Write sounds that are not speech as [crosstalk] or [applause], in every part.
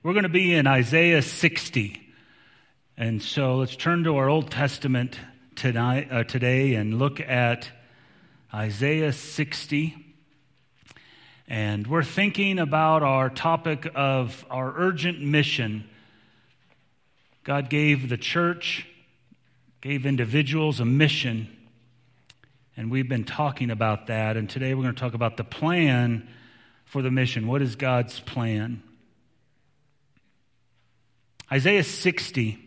We're going to be in Isaiah 60. And so let's turn to our Old Testament tonight, uh, today and look at Isaiah 60. And we're thinking about our topic of our urgent mission. God gave the church, gave individuals a mission, and we've been talking about that. And today we're going to talk about the plan for the mission. What is God's plan? Isaiah 60,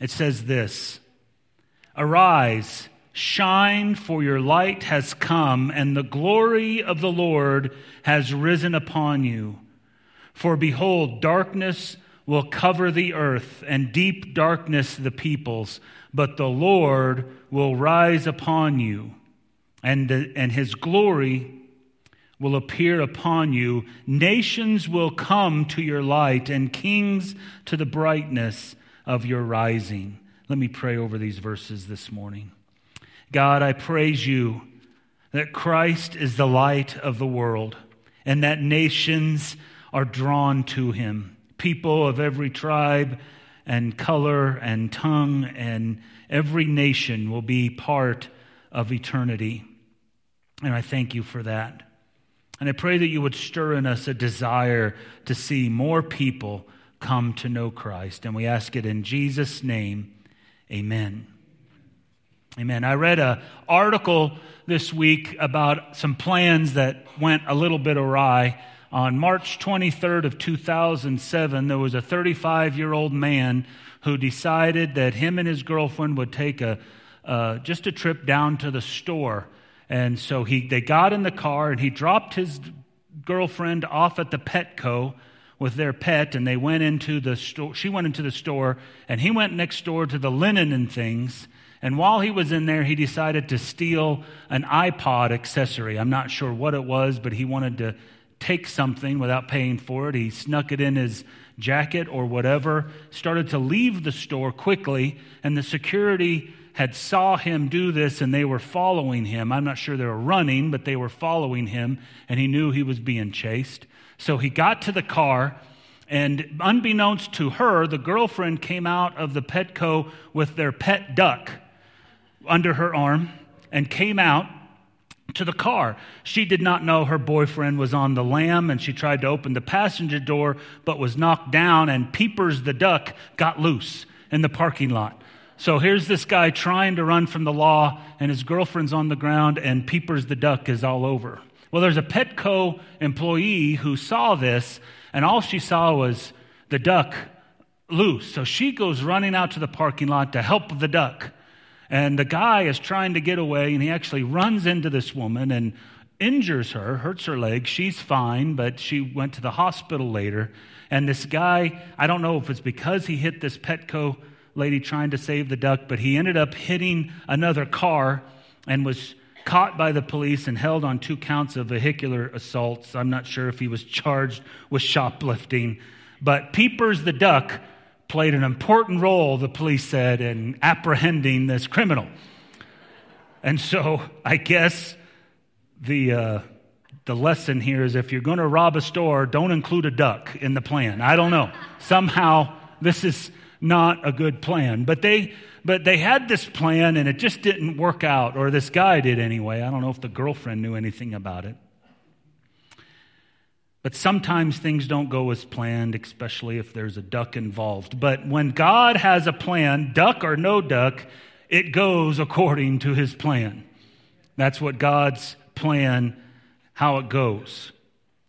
it says this Arise, shine, for your light has come, and the glory of the Lord has risen upon you. For behold, darkness will cover the earth, and deep darkness the peoples, but the Lord will rise upon you, and, and his glory will appear upon you. Nations will come to your light, and kings to the brightness of your rising. Let me pray over these verses this morning. God, I praise you that Christ is the light of the world, and that nations are drawn to him. People of every tribe and color and tongue and every nation will be part of eternity. And I thank you for that. And I pray that you would stir in us a desire to see more people come to know Christ. And we ask it in Jesus' name. Amen. Amen. I read an article this week about some plans that went a little bit awry. On March 23rd of 2007, there was a 35 year old man who decided that him and his girlfriend would take a, uh, just a trip down to the store and so he, they got in the car and he dropped his girlfriend off at the Petco with their pet and they went into the store. She went into the store and he went next door to the linen and things. And while he was in there, he decided to steal an iPod accessory. I'm not sure what it was, but he wanted to take something without paying for it. He snuck it in his jacket or whatever, started to leave the store quickly, and the security had saw him do this and they were following him. I'm not sure they were running, but they were following him and he knew he was being chased. So he got to the car and unbeknownst to her, the girlfriend came out of the Petco with their pet duck under her arm and came out to the car. She did not know her boyfriend was on the lam and she tried to open the passenger door but was knocked down and Peepers the duck got loose in the parking lot. So here's this guy trying to run from the law, and his girlfriend's on the ground, and Peepers the duck is all over. Well, there's a Petco employee who saw this, and all she saw was the duck loose. So she goes running out to the parking lot to help the duck. And the guy is trying to get away, and he actually runs into this woman and injures her, hurts her leg. She's fine, but she went to the hospital later. And this guy, I don't know if it's because he hit this Petco lady trying to save the duck, but he ended up hitting another car and was caught by the police and held on two counts of vehicular assaults. I'm not sure if he was charged with shoplifting, but Peepers the duck played an important role, the police said, in apprehending this criminal. And so I guess the, uh, the lesson here is if you're going to rob a store, don't include a duck in the plan. I don't know. Somehow this is not a good plan. But they, but they had this plan and it just didn't work out, or this guy did anyway. I don't know if the girlfriend knew anything about it. But sometimes things don't go as planned, especially if there's a duck involved. But when God has a plan, duck or no duck, it goes according to his plan. That's what God's plan, how it goes.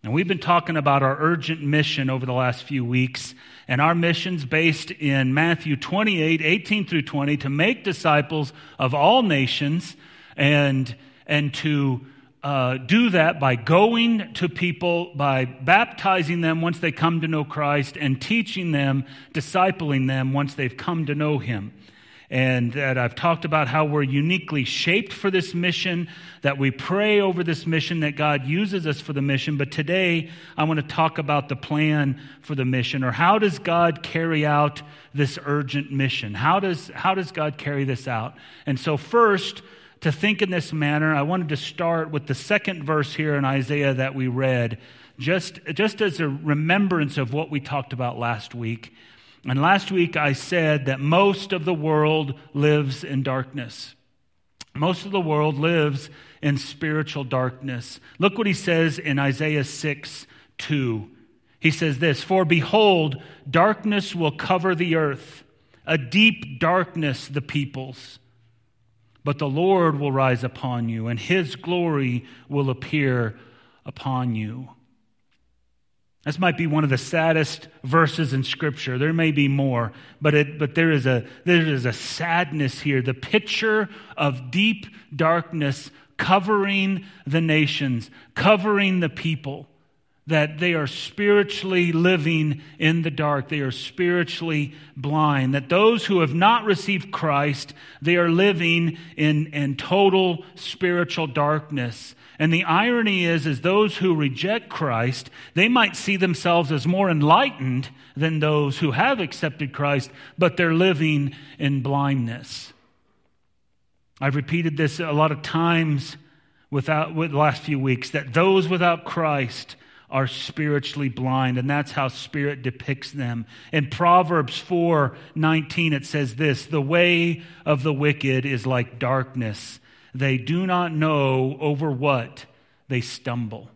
And we've been talking about our urgent mission over the last few weeks. And our mission's based in Matthew 28, 18 through 20, to make disciples of all nations and, and to uh, do that by going to people, by baptizing them once they come to know Christ, and teaching them, discipling them once they've come to know Him and that I've talked about how we're uniquely shaped for this mission, that we pray over this mission, that God uses us for the mission. But today, I want to talk about the plan for the mission, or how does God carry out this urgent mission? How does, how does God carry this out? And so, first, to think in this manner, I wanted to start with the second verse here in Isaiah that we read just, just as a remembrance of what we talked about last week. And last week I said that most of the world lives in darkness. Most of the world lives in spiritual darkness. Look what he says in Isaiah 6 2. He says this For behold, darkness will cover the earth, a deep darkness the peoples. But the Lord will rise upon you, and his glory will appear upon you. This might be one of the saddest verses in Scripture. There may be more, but, it, but there, is a, there is a sadness here. The picture of deep darkness covering the nations, covering the people that they are spiritually living in the dark. They are spiritually blind. That those who have not received Christ, they are living in, in total spiritual darkness. And the irony is, is those who reject Christ, they might see themselves as more enlightened than those who have accepted Christ, but they're living in blindness. I've repeated this a lot of times without, with the last few weeks that those without Christ are spiritually blind and that's how spirit depicts them in proverbs 4 19 it says this the way of the wicked is like darkness they do not know over what they stumble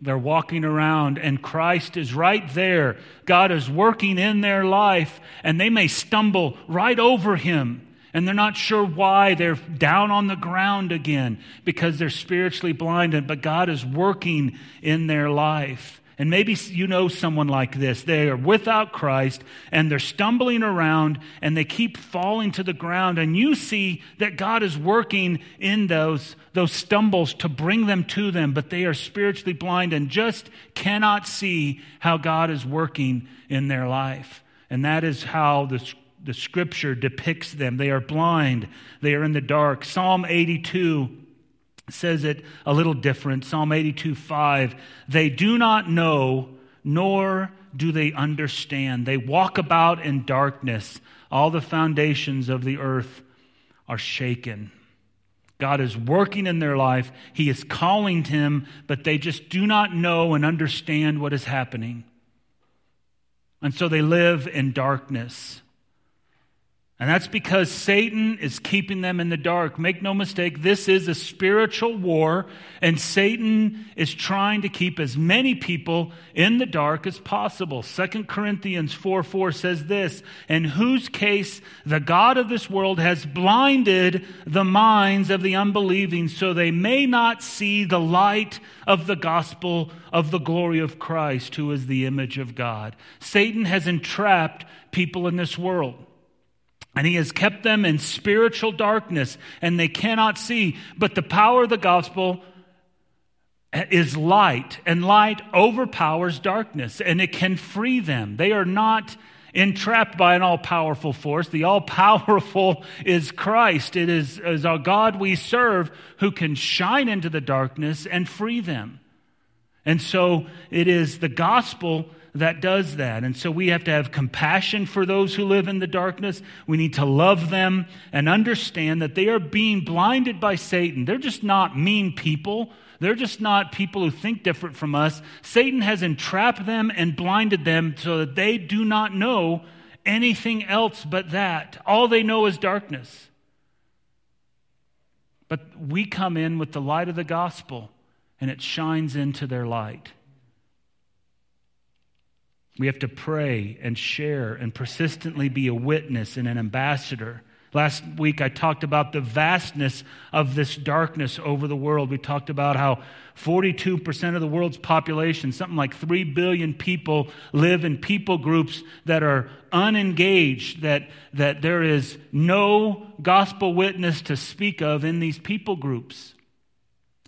they're walking around and christ is right there god is working in their life and they may stumble right over him and they're not sure why they're down on the ground again because they're spiritually blinded, but God is working in their life. And maybe you know someone like this. They are without Christ and they're stumbling around and they keep falling to the ground. And you see that God is working in those, those stumbles to bring them to them, but they are spiritually blind and just cannot see how God is working in their life. And that is how the the scripture depicts them. They are blind, they are in the dark. Psalm 82 says it a little different. Psalm 82 5. They do not know, nor do they understand. They walk about in darkness. All the foundations of the earth are shaken. God is working in their life. He is calling him, but they just do not know and understand what is happening. And so they live in darkness. And that's because Satan is keeping them in the dark. Make no mistake, this is a spiritual war, and Satan is trying to keep as many people in the dark as possible. 2 Corinthians 4 4 says this In whose case the God of this world has blinded the minds of the unbelieving, so they may not see the light of the gospel of the glory of Christ, who is the image of God. Satan has entrapped people in this world. And he has kept them in spiritual darkness and they cannot see. But the power of the gospel is light, and light overpowers darkness and it can free them. They are not entrapped by an all powerful force. The all powerful is Christ. It is, is our God we serve who can shine into the darkness and free them. And so it is the gospel that does that. And so we have to have compassion for those who live in the darkness. We need to love them and understand that they are being blinded by Satan. They're just not mean people. They're just not people who think different from us. Satan has entrapped them and blinded them so that they do not know anything else but that. All they know is darkness. But we come in with the light of the gospel and it shines into their light. We have to pray and share and persistently be a witness and an ambassador. Last week, I talked about the vastness of this darkness over the world. We talked about how 42% of the world's population, something like 3 billion people, live in people groups that are unengaged, that, that there is no gospel witness to speak of in these people groups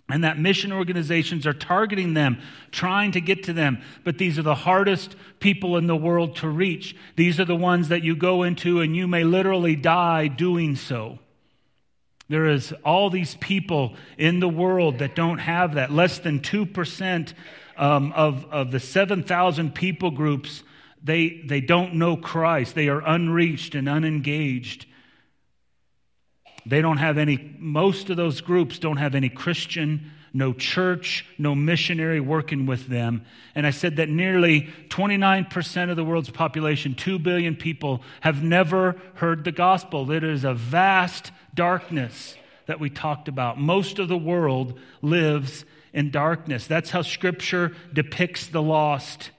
and that mission organizations are targeting them, trying to get to them. But these are the hardest people in the world to reach. These are the ones that you go into and you may literally die doing so. There is all these people in the world that don't have that. Less than 2% um, of, of the 7,000 people groups, they, they don't know Christ. They are unreached and unengaged. They don't have any, most of those groups don't have any Christian no church, no missionary working with them. And I said that nearly 29% of the world's population, 2 billion people, have never heard the gospel. It is a vast darkness that we talked about. Most of the world lives in darkness. That's how Scripture depicts the lost.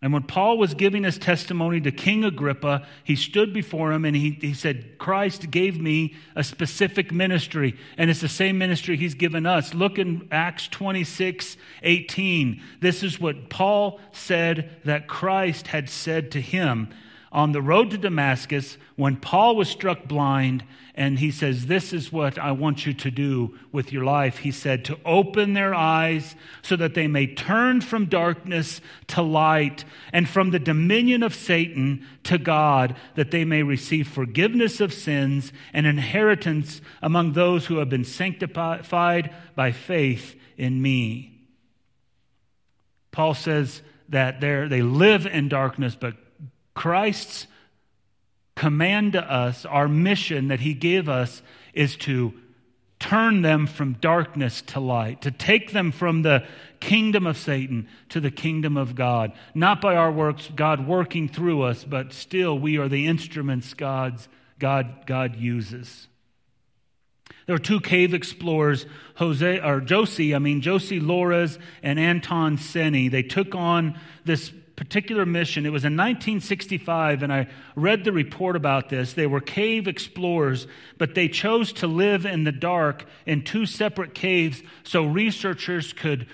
And when Paul was giving his testimony to King Agrippa, he stood before him and he, he said, Christ gave me a specific ministry, and it's the same ministry he's given us. Look in Acts 26 18. This is what Paul said that Christ had said to him on the road to Damascus when Paul was struck blind and he says, This is what I want you to do with your life. He said, To open their eyes so that they may turn from darkness to light and from the dominion of Satan to God, that they may receive forgiveness of sins and inheritance among those who have been sanctified by faith in me. Paul says that they live in darkness, but Christ's command to us, our mission that He gave us, is to turn them from darkness to light, to take them from the kingdom of Satan to the kingdom of God. Not by our works, God working through us, but still we are the instruments God's, God, God uses. There were two cave explorers, Jose or Josie, I mean Josie Laures and Anton Senni. They took on this particular mission. It was in 1965, and I read the report about this. They were cave explorers, but they chose to live in the dark in two separate caves so researchers could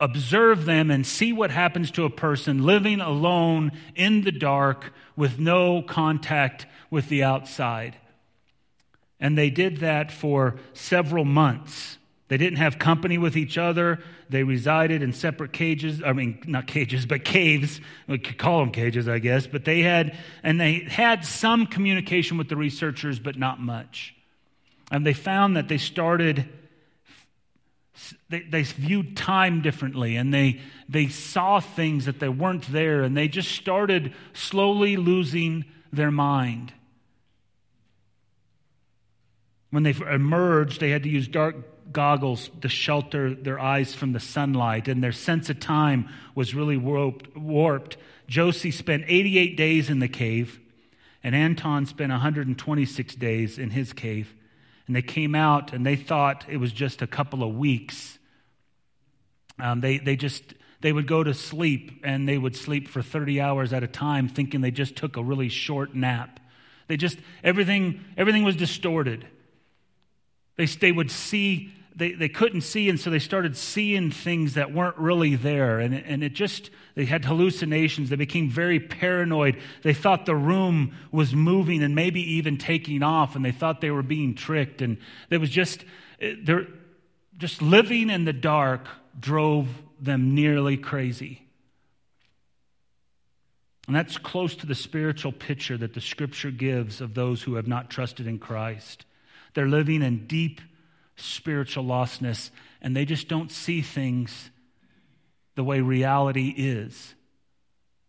observe them and see what happens to a person living alone in the dark with no contact with the outside. And they did that for several months. They didn't have company with each other. They resided in separate cages. I mean, not cages, but caves. We could call them cages, I guess. But they had, and they had some communication with the researchers, but not much. And they found that they started, they, they viewed time differently and they, they saw things that they weren't there and they just started slowly losing their mind. When they emerged, they had to use dark goggles to shelter their eyes from the sunlight, and their sense of time was really warped. Josie spent 88 days in the cave, and Anton spent 126 days in his cave. And they came out and they thought it was just a couple of weeks. Um, they, they just they would go to sleep and they would sleep for 30 hours at a time thinking they just took a really short nap they just everything everything was distorted they, they would see they, they couldn't see, and so they started seeing things that weren't really there. And it, and it just, they had hallucinations. They became very paranoid. They thought the room was moving and maybe even taking off, and they thought they were being tricked. And they was just, eh, they're, just living in the dark drove them nearly crazy. And that's close to the spiritual picture that the scripture gives of those who have not trusted in Christ. They're living in deep spiritual lostness, and they just don't see things the way reality is.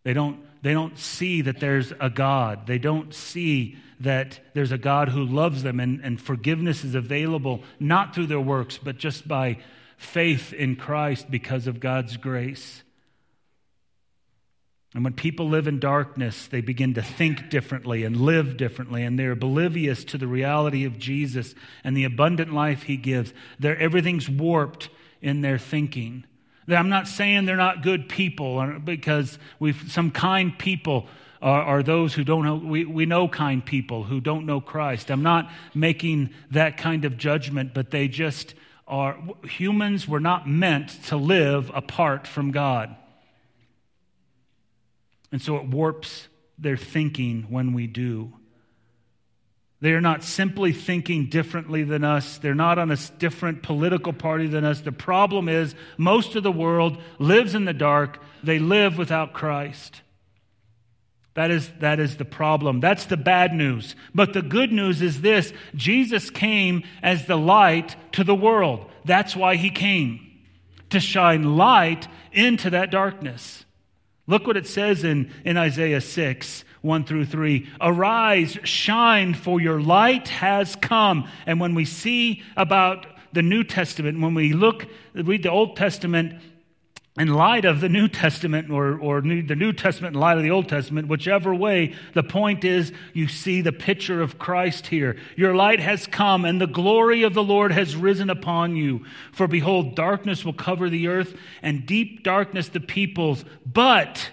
They don't, they don't see that there's a God. They don't see that there's a God who loves them and, and forgiveness is available not through their works, but just by faith in Christ because of God's grace. And when people live in darkness, they begin to think differently and live differently, and they're oblivious to the reality of Jesus and the abundant life he gives. They're, everything's warped in their thinking. I'm not saying they're not good people, uh, because we've, some kind people are, are those who don't know, we, we know kind people who don't know Christ. I'm not making that kind of judgment, but they just are, humans were not meant to live apart from God. And so it warps their thinking when we do. They are not simply thinking differently than us. They're not on a different political party than us. The problem is most of the world lives in the dark. They live without Christ. That is, that is the problem. That's the bad news. But the good news is this Jesus came as the light to the world. That's why he came, to shine light into that darkness. Look what it says in, in Isaiah 6, 1 through 3. Arise, shine, for your light has come. And when we see about the New Testament, when we look, read the Old Testament in light of the New Testament or, or new, the New Testament in light of the Old Testament, whichever way, the point is you see the picture of Christ here. Your light has come and the glory of the Lord has risen upon you. For behold, darkness will cover the earth and deep darkness the peoples. But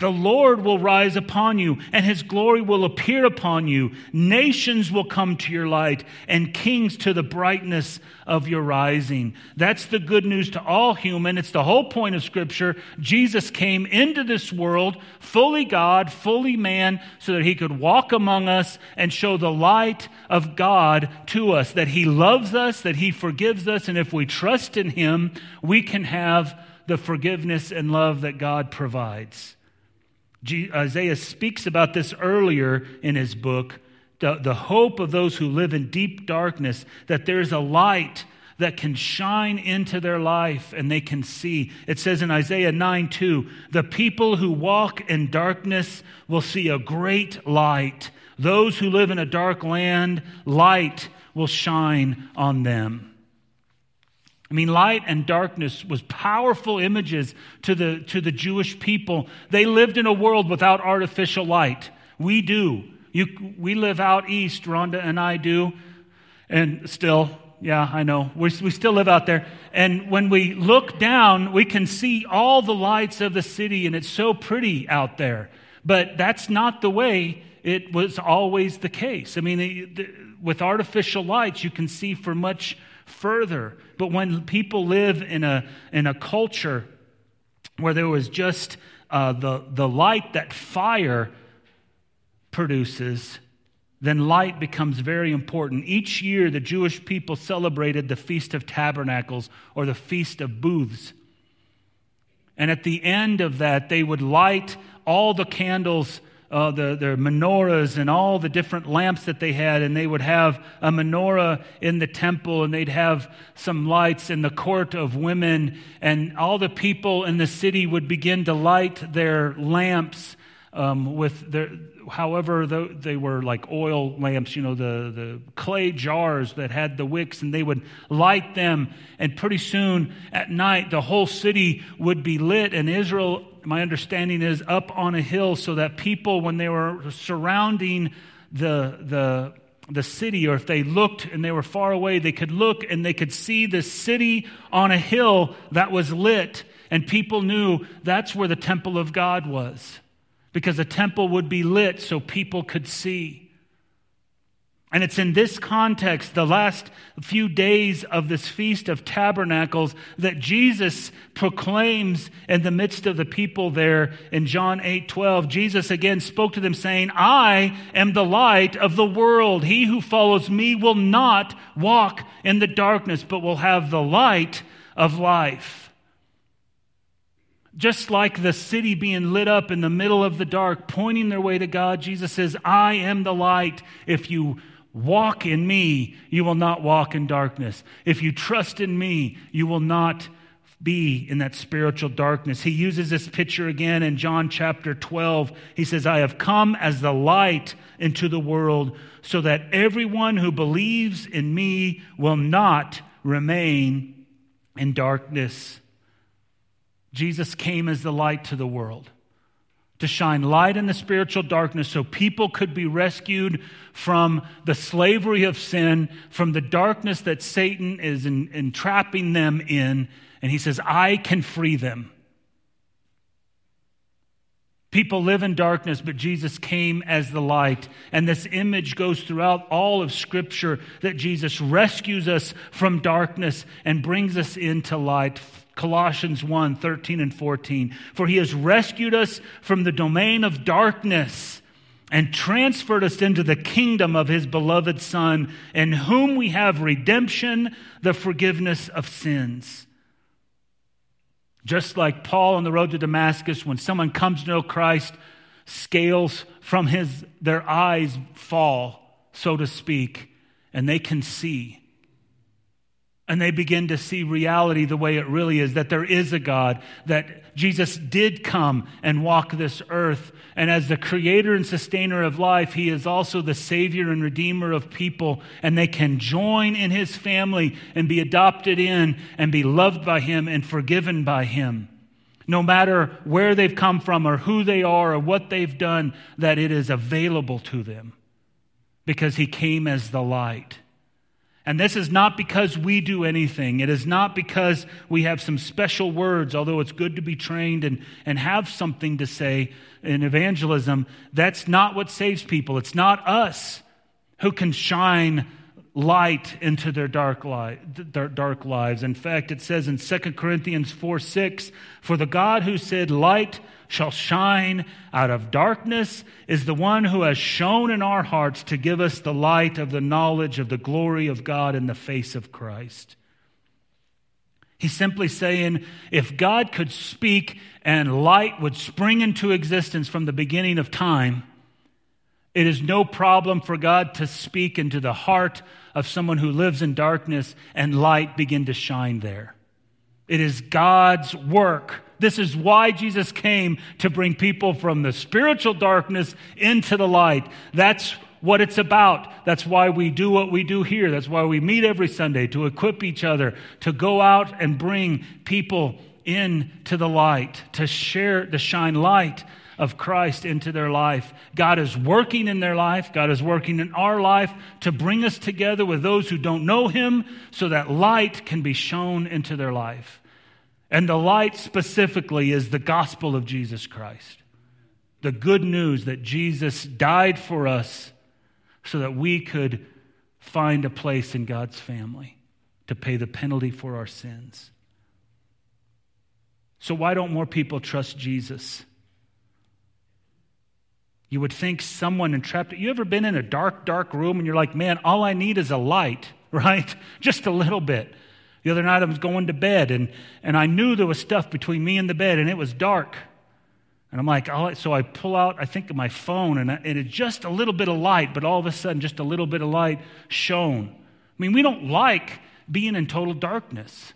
the Lord will rise upon you, and his glory will appear upon you. Nations will come to your light, and kings to the brightness of your rising. That's the good news to all human. It's the whole point of Scripture. Jesus came into this world, fully God, fully man, so that he could walk among us and show the light of God to us, that he loves us, that he forgives us, and if we trust in him, we can have the forgiveness and love that God provides. Isaiah speaks about this earlier in his book the, the hope of those who live in deep darkness, that there's a light that can shine into their life and they can see. It says in Isaiah 9 2, the people who walk in darkness will see a great light. Those who live in a dark land, light will shine on them. I mean, light and darkness was powerful images to the, to the Jewish people. They lived in a world without artificial light. We do. You, we live out east, Rhonda and I do. And still, yeah, I know. We, we still live out there. And when we look down, we can see all the lights of the city, and it's so pretty out there. But that's not the way it was always the case. I mean, the, the, with artificial lights, you can see for much further. But when people live in a, in a culture where there was just uh, the, the light that fire produces, then light becomes very important. Each year, the Jewish people celebrated the Feast of Tabernacles or the Feast of Booths. And at the end of that, they would light all the candles uh, the, the menorahs and all the different lamps that they had, and they would have a menorah in the temple, and they'd have some lights in the court of women, and all the people in the city would begin to light their lamps um, with their, however the, they were like oil lamps, you know, the, the clay jars that had the wicks, and they would light them, and pretty soon at night the whole city would be lit, and Israel my understanding is, up on a hill so that people, when they were surrounding the, the, the city, or if they looked and they were far away, they could look and they could see the city on a hill that was lit. And people knew that's where the temple of God was. Because the temple would be lit so people could see. And it's in this context, the last few days of this Feast of Tabernacles, that Jesus proclaims in the midst of the people there in John 8 12. Jesus again spoke to them, saying, I am the light of the world. He who follows me will not walk in the darkness, but will have the light of life. Just like the city being lit up in the middle of the dark, pointing their way to God, Jesus says, I am the light. If you walk in me, you will not walk in darkness. If you trust in me, you will not be in that spiritual darkness. He uses this picture again in John chapter 12. He says, I have come as the light into the world so that everyone who believes in me will not remain in darkness. Jesus came as the light to the world to shine light in the spiritual darkness so people could be rescued from the slavery of sin, from the darkness that Satan is entrapping them in. And he says, I can free them. People live in darkness, but Jesus came as the light. And this image goes throughout all of Scripture that Jesus rescues us from darkness and brings us into light. Colossians 1 13 and 14. For he has rescued us from the domain of darkness and transferred us into the kingdom of his beloved Son, in whom we have redemption, the forgiveness of sins. Just like Paul on the road to Damascus, when someone comes to know Christ, scales from his, their eyes fall, so to speak, and they can see. And they begin to see reality the way it really is that there is a God, that Jesus did come and walk this earth. And as the creator and sustainer of life, he is also the savior and redeemer of people. And they can join in his family and be adopted in and be loved by him and forgiven by him. No matter where they've come from or who they are or what they've done, that it is available to them because he came as the light. And this is not because we do anything. It is not because we have some special words, although it's good to be trained and, and have something to say in evangelism. That's not what saves people. It's not us who can shine light into their dark, li- dark lives. In fact, it says in 2 Corinthians 4 6, For the God who said, Light shall shine out of darkness is the one who has shone in our hearts to give us the light of the knowledge of the glory of God in the face of Christ. He's simply saying if God could speak and light would spring into existence from the beginning of time, it is no problem for God to speak into the heart of someone who lives in darkness and light begin to shine there. It is God's work this is why Jesus came to bring people from the spiritual darkness into the light. That's what it's about. That's why we do what we do here. That's why we meet every Sunday to equip each other, to go out and bring people into the light, to share, to shine light of Christ into their life. God is working in their life. God is working in our life to bring us together with those who don't know Him so that light can be shown into their life. And the light specifically is the gospel of Jesus Christ. The good news that Jesus died for us so that we could find a place in God's family to pay the penalty for our sins. So, why don't more people trust Jesus? You would think someone entrapped. You ever been in a dark, dark room and you're like, man, all I need is a light, [laughs] right? Just a little bit. The other night I was going to bed and, and I knew there was stuff between me and the bed and it was dark. And I'm like, oh, so I pull out, I think, of my phone and, I, and it's just a little bit of light, but all of a sudden, just a little bit of light shone. I mean, we don't like being in total darkness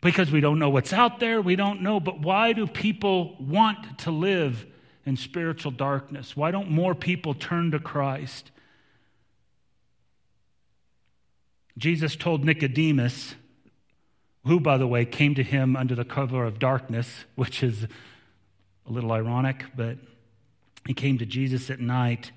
because we don't know what's out there. We don't know. But why do people want to live in spiritual darkness? Why don't more people turn to Christ? Jesus told Nicodemus, who, by the way, came to him under the cover of darkness, which is a little ironic, but he came to Jesus at night.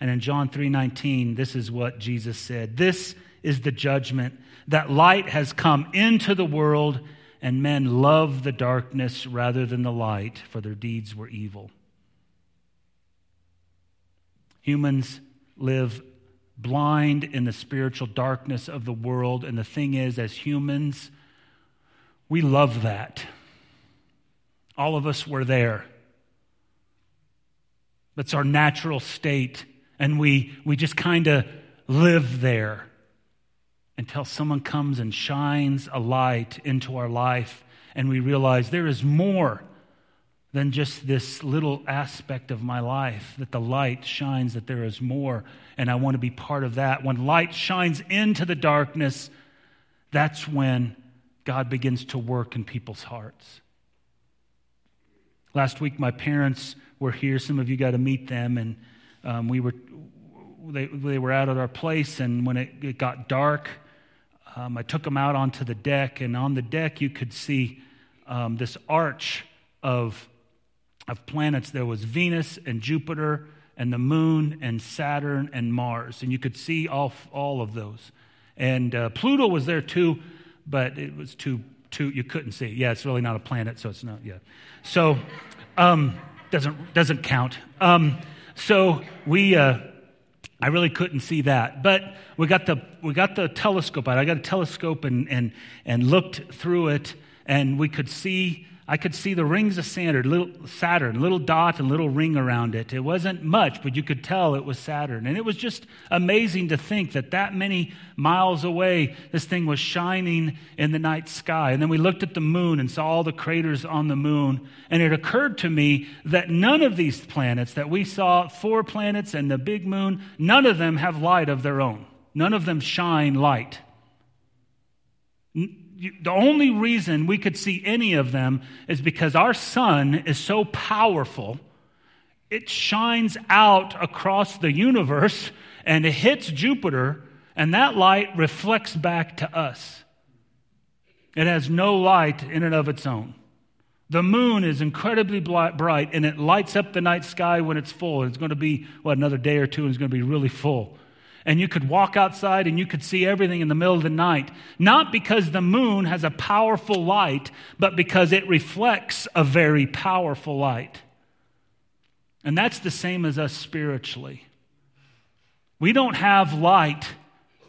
And in John 3:19, this is what Jesus said. This is the judgment that light has come into the world and men love the darkness rather than the light, for their deeds were evil. Humans live blind in the spiritual darkness of the world. And the thing is, as humans, we love that. All of us were there. That's our natural state. And we, we just kind of live there until someone comes and shines a light into our life and we realize there is more than just this little aspect of my life, that the light shines, that there is more, and I want to be part of that. When light shines into the darkness, that's when God begins to work in people's hearts. Last week, my parents were here. Some of you got to meet them, and um, we were they, they were out at our place, and when it, it got dark, um, I took them out onto the deck, and on the deck you could see um, this arch of of planets, there was Venus and Jupiter and the moon and Saturn and Mars. And you could see all, all of those. And uh, Pluto was there too, but it was too, too, you couldn't see. Yeah, it's really not a planet, so it's not, yeah. So, um, doesn't, doesn't count. Um, so we, uh, I really couldn't see that. But we got the, we got the telescope out. I got a telescope and, and, and looked through it, and we could see I could see the rings of Saturn, little Saturn, little dot and little ring around it. It wasn't much, but you could tell it was Saturn. And it was just amazing to think that that many miles away, this thing was shining in the night sky. And then we looked at the moon and saw all the craters on the moon. And it occurred to me that none of these planets that we saw, four planets and the big moon, none of them have light of their own. None of them shine light. The only reason we could see any of them is because our sun is so powerful, it shines out across the universe and it hits Jupiter, and that light reflects back to us. It has no light in and of its own. The moon is incredibly bright and it lights up the night sky when it's full. It's going to be, what, another day or two and it's going to be really full. And you could walk outside and you could see everything in the middle of the night. Not because the moon has a powerful light, but because it reflects a very powerful light. And that's the same as us spiritually. We don't have light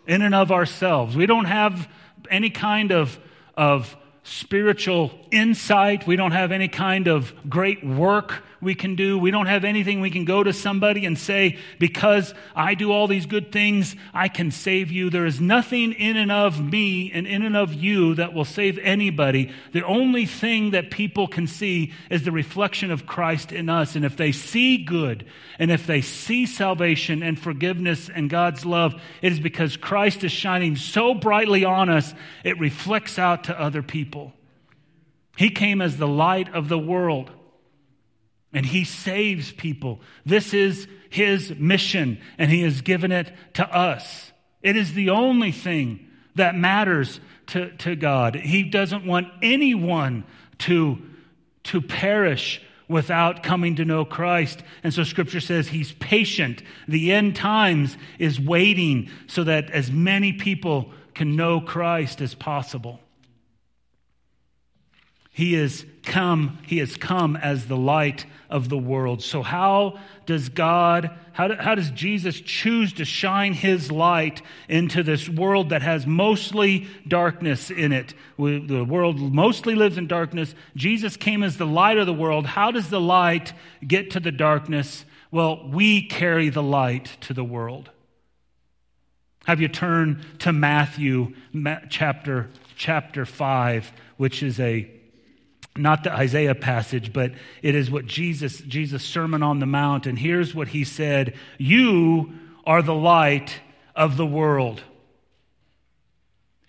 in and of ourselves, we don't have any kind of, of spiritual insight. We don't have any kind of great work we can do. We don't have anything we can go to somebody and say, because I do all these good things, I can save you. There is nothing in and of me and in and of you that will save anybody. The only thing that people can see is the reflection of Christ in us. And if they see good and if they see salvation and forgiveness and God's love, it is because Christ is shining so brightly on us, it reflects out to other people. He came as the light of the world and he saves people. This is his mission, and he has given it to us. It is the only thing that matters to, to God. He doesn't want anyone to, to perish without coming to know Christ. And so scripture says he's patient. The end times is waiting so that as many people can know Christ as possible. He is come, he has come as the light of the world. So how does God, how, do, how does Jesus choose to shine his light into this world that has mostly darkness in it? The world mostly lives in darkness. Jesus came as the light of the world. How does the light get to the darkness? Well, we carry the light to the world. Have you turn to Matthew chapter chapter 5, which is a not the Isaiah passage, but it is what Jesus, Jesus' Sermon on the Mount. And here's what he said You are the light of the world.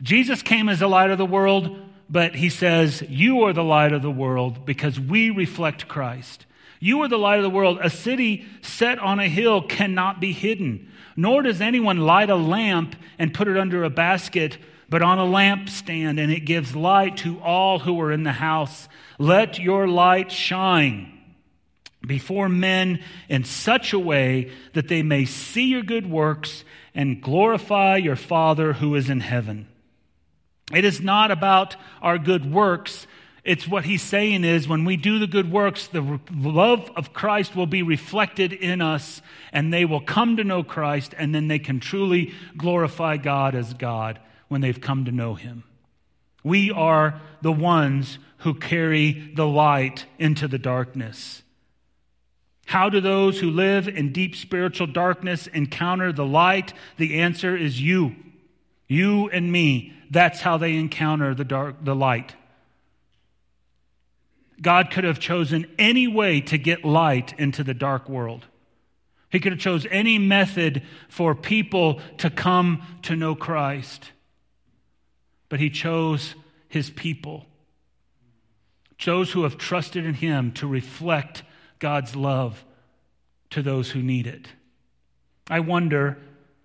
Jesus came as the light of the world, but he says, You are the light of the world because we reflect Christ. You are the light of the world. A city set on a hill cannot be hidden, nor does anyone light a lamp and put it under a basket but on a lampstand, and it gives light to all who are in the house. Let your light shine before men in such a way that they may see your good works and glorify your Father who is in heaven. It is not about our good works. It's what he's saying is when we do the good works, the love of Christ will be reflected in us, and they will come to know Christ, and then they can truly glorify God as God when they've come to know him. We are the ones who carry the light into the darkness. How do those who live in deep spiritual darkness encounter the light? The answer is you. You and me. That's how they encounter the dark the light. God could have chosen any way to get light into the dark world. He could have chose any method for people to come to know Christ but he chose his people, those who have trusted in him to reflect God's love to those who need it. I wonder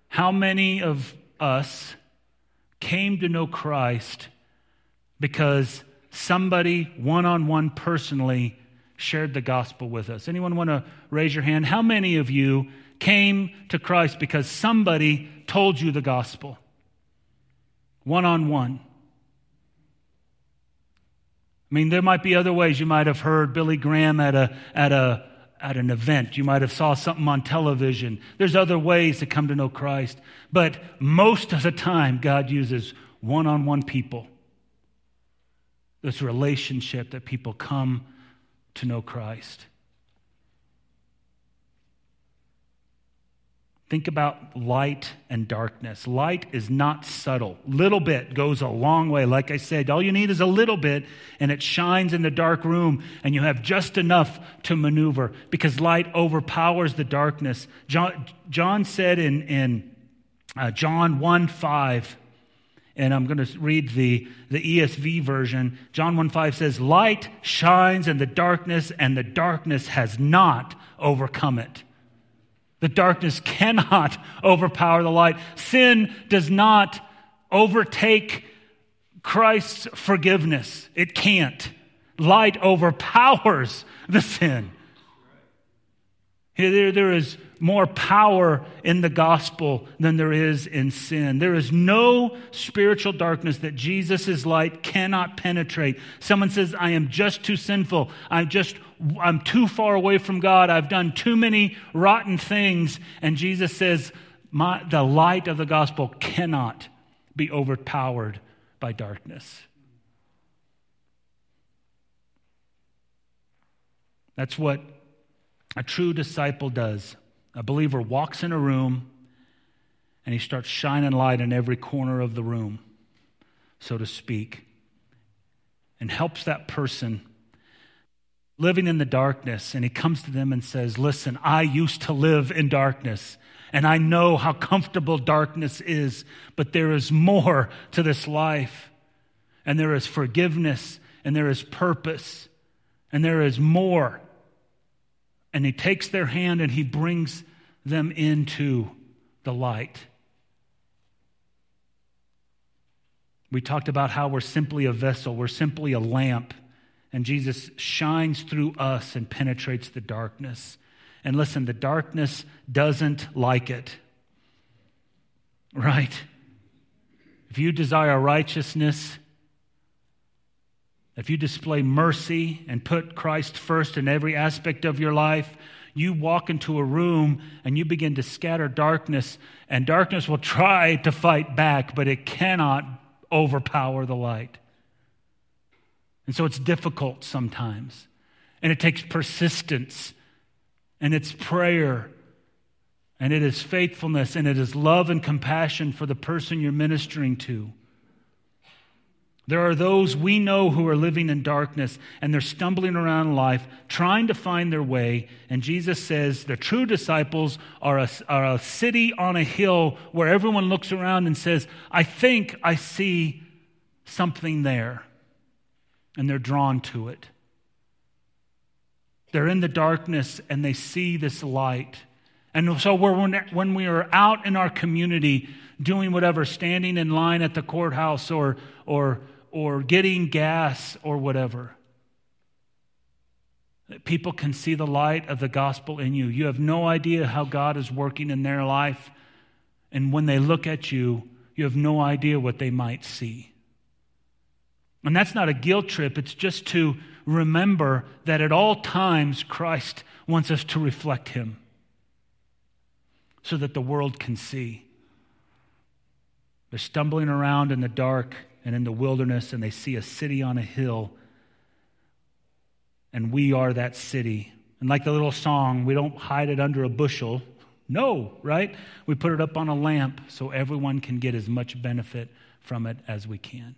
how many of us came to know Christ because somebody one on one personally shared the gospel with us. Anyone want to raise your hand? How many of you came to Christ because somebody told you the gospel? One on one. I mean, there might be other ways. You might have heard Billy Graham at, a, at, a, at an event. You might have saw something on television. There's other ways to come to know Christ. But most of the time, God uses one on one people. This relationship that people come to know Christ. Think about light and darkness. Light is not subtle. Little bit goes a long way. Like I said, all you need is a little bit, and it shines in the dark room, and you have just enough to maneuver because light overpowers the darkness. John, John said in, in uh, John 1 5, And I'm going to read the, the ESV version. John 1 5 says, Light shines in the darkness, and the darkness has not overcome it. The darkness cannot [laughs] overpower the light. Sin does not overtake Christ's forgiveness. It can't. Light overpowers the sin. There, there is more power in the gospel than there is in sin. There is no spiritual darkness that Jesus' light cannot penetrate. Someone says, I am just too sinful. I'm just, I'm too far away from God. I've done too many rotten things. And Jesus says, the light of the gospel cannot be overpowered by darkness. That's what a true disciple does. A believer walks in a room and he starts shining light in every corner of the room, so to speak, and helps that person living in the darkness. And he comes to them and says, Listen, I used to live in darkness. And I know how comfortable darkness is, but there is more to this life. And there is forgiveness, and there is purpose, and there is more and he takes their hand and he brings them into the light. We talked about how we're simply a vessel, we're simply a lamp, and Jesus shines through us and penetrates the darkness. And listen, the darkness doesn't like it. Right? If you desire righteousness, if you display mercy and put Christ first in every aspect of your life, you walk into a room and you begin to scatter darkness, and darkness will try to fight back, but it cannot overpower the light. And so it's difficult sometimes. And it takes persistence, and it's prayer, and it is faithfulness, and it is love and compassion for the person you're ministering to. There are those we know who are living in darkness and they're stumbling around life trying to find their way. And Jesus says the true disciples are a, are a city on a hill where everyone looks around and says, I think I see something there. And they're drawn to it. They're in the darkness and they see this light. And so when we are out in our community doing whatever, standing in line at the courthouse or, or or getting gas or whatever. People can see the light of the gospel in you. You have no idea how God is working in their life. And when they look at you, you have no idea what they might see. And that's not a guilt trip, it's just to remember that at all times Christ wants us to reflect Him so that the world can see. They're stumbling around in the dark and in the wilderness, and they see a city on a hill, and we are that city. And like the little song, we don't hide it under a bushel. No, right? We put it up on a lamp so everyone can get as much benefit from it as we can.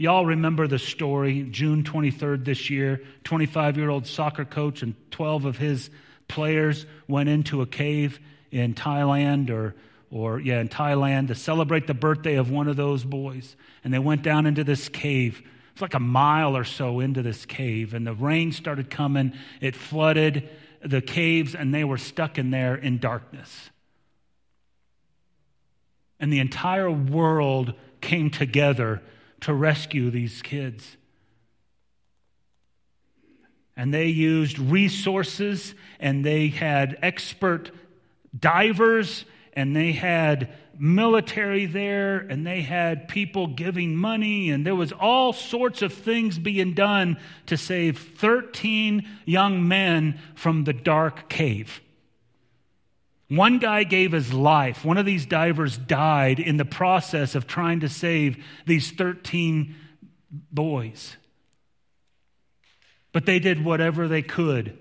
Y'all remember the story, June 23rd this year, 25 year old soccer coach and 12 of his players went into a cave in Thailand or or yeah, in Thailand to celebrate the birthday of one of those boys. And they went down into this cave. It's like a mile or so into this cave, and the rain started coming. It flooded the caves, and they were stuck in there in darkness. And the entire world came together to rescue these kids. And they used resources, and they had expert divers and they had military there and they had people giving money and there was all sorts of things being done to save 13 young men from the dark cave one guy gave his life. One of these divers died in the process of trying to save these 13 boys. But they did whatever they could.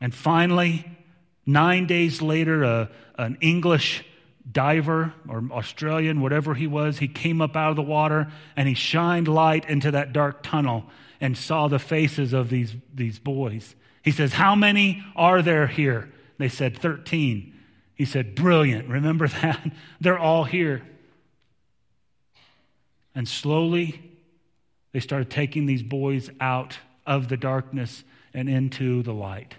And finally Nine days later, a, an English diver or Australian, whatever he was, he came up out of the water and he shined light into that dark tunnel and saw the faces of these, these boys. He says, How many are there here? They said, 13. He said, Brilliant. Remember [laughs] that? They're all here. And slowly, they started taking these boys out of the darkness and into the light,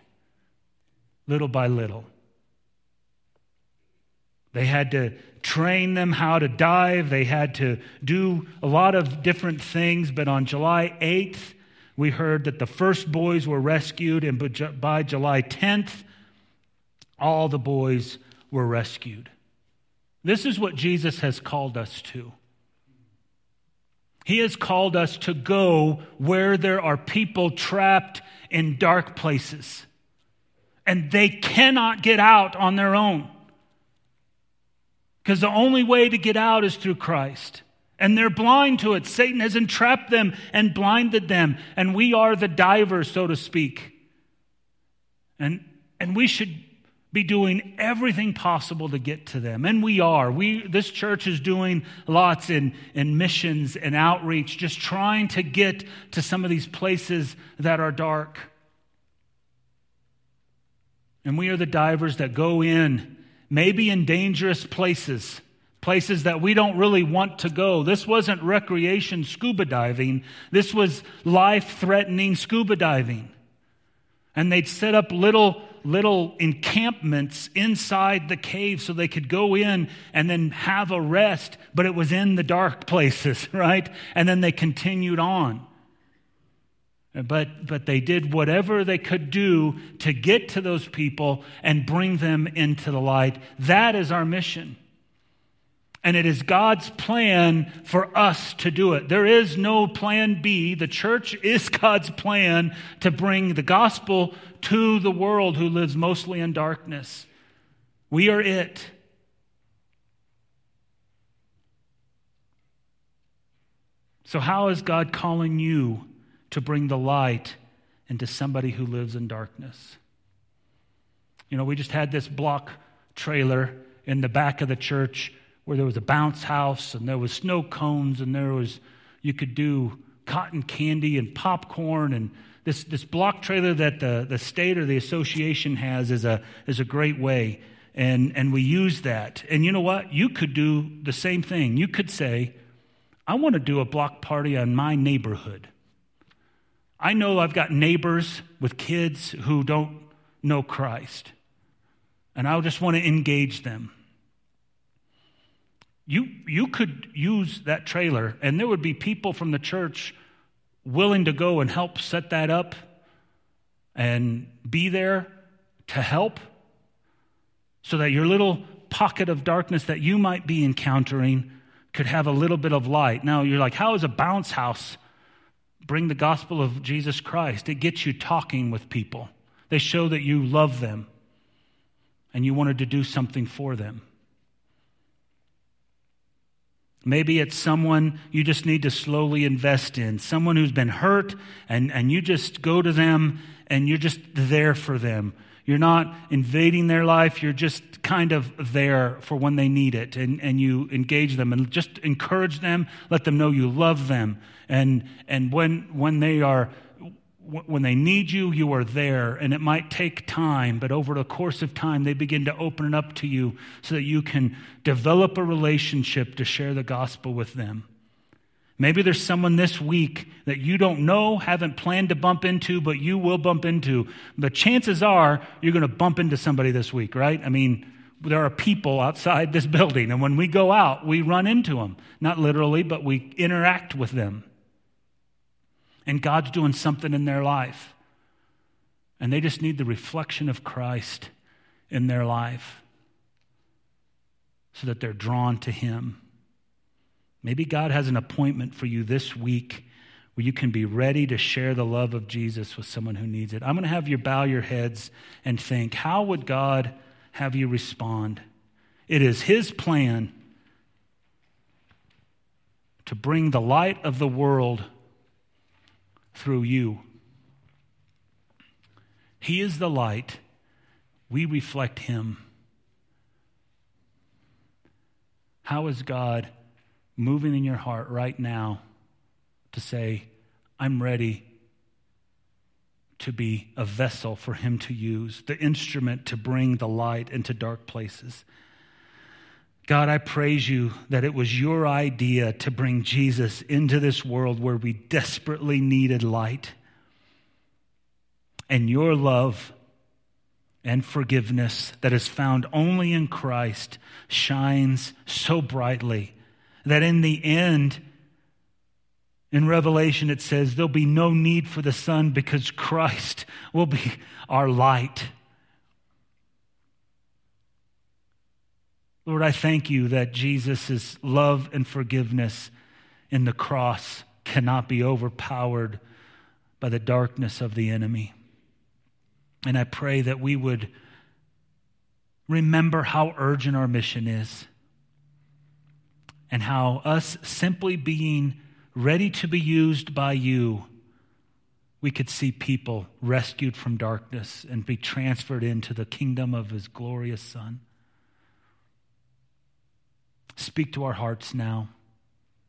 little by little. They had to train them how to dive. They had to do a lot of different things. But on July 8th, we heard that the first boys were rescued, and by July 10th, all the boys were rescued. This is what Jesus has called us to. He has called us to go where there are people trapped in dark places, and they cannot get out on their own. Because the only way to get out is through Christ. And they're blind to it. Satan has entrapped them and blinded them. And we are the divers, so to speak. And, and we should be doing everything possible to get to them. And we are. We, this church is doing lots in, in missions and outreach, just trying to get to some of these places that are dark. And we are the divers that go in maybe in dangerous places, places that we don't really want to go. This wasn't recreation scuba diving, this was life threatening scuba diving. And they'd set up little little encampments inside the cave so they could go in and then have a rest, but it was in the dark [laughs] places, right? And then they continued on. But, but they did whatever they could do to get to those people and bring them into the light. That is our mission. And it is God's plan for us to do it. There is no plan B. The church is God's plan to bring the gospel to the world who lives mostly in darkness. We are it. So, how is God calling you to bring the light into somebody who lives in darkness. You know, we just had this block trailer in the back of the church where there was a bounce house and there was snow cones and there was you could do cotton candy and popcorn. And this, this block trailer that the, the state or the association has is a, is a great way. And, and we use that. And you know what? You could do the same thing. You could say i want to do a block party on my neighborhood. I know I've got neighbors with kids who don't know Christ, and I just want to engage them. You, you could use that trailer, and there would be people from the church willing to go and help set that up and be there to help so that your little pocket of darkness that you might be encountering could have a little bit of light. Now, you're like, how is a bounce house bring the gospel of Jesus Christ. It gets you talking with people. They show that you love them and you wanted to do something for them. Maybe it's someone you just need to slowly invest in, someone who's been hurt, and, and you just go to them and you're just there for them. You're not invading their life, you're just kind of there for when they need it, and, and you engage them and just encourage them, let them know you love them. And, and when, when they are when they need you, you are there, and it might take time, but over the course of time, they begin to open it up to you so that you can develop a relationship to share the gospel with them. Maybe there's someone this week that you don't know, haven't planned to bump into, but you will bump into. The chances are you're going to bump into somebody this week, right? I mean, there are people outside this [laughs] building, and when we go out, we run into them. Not literally, but we interact with them. And God's doing something in their life. And they just need the reflection of Christ in their life so that they're drawn to Him. Maybe God has an appointment for you this week where you can be ready to share the love of Jesus with someone who needs it. I'm going to have you bow your heads and think how would God have you respond? It is His plan to bring the light of the world through you. He is the light, we reflect Him. How is God? moving in your heart right now to say, I'm ready to be a vessel for Him to use, the instrument to bring the light into dark places. God, I praise you that it was your idea to bring Jesus into this world where we desperately needed light. And your love and forgiveness that is found only in Christ shines so brightly that in the end, in Revelation, it says there'll be no need for the sun because Christ will be our light. Lord, I thank you that Jesus' love and forgiveness in the cross cannot be overpowered by the darkness of the enemy. And I pray that we would remember how urgent our mission is and how us simply being ready to be used by you, we could see people rescued from darkness and be transferred into the kingdom of his glorious Son. Speak to our hearts now.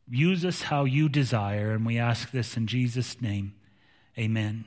Use us how you desire, and we ask this in Jesus' name. Amen.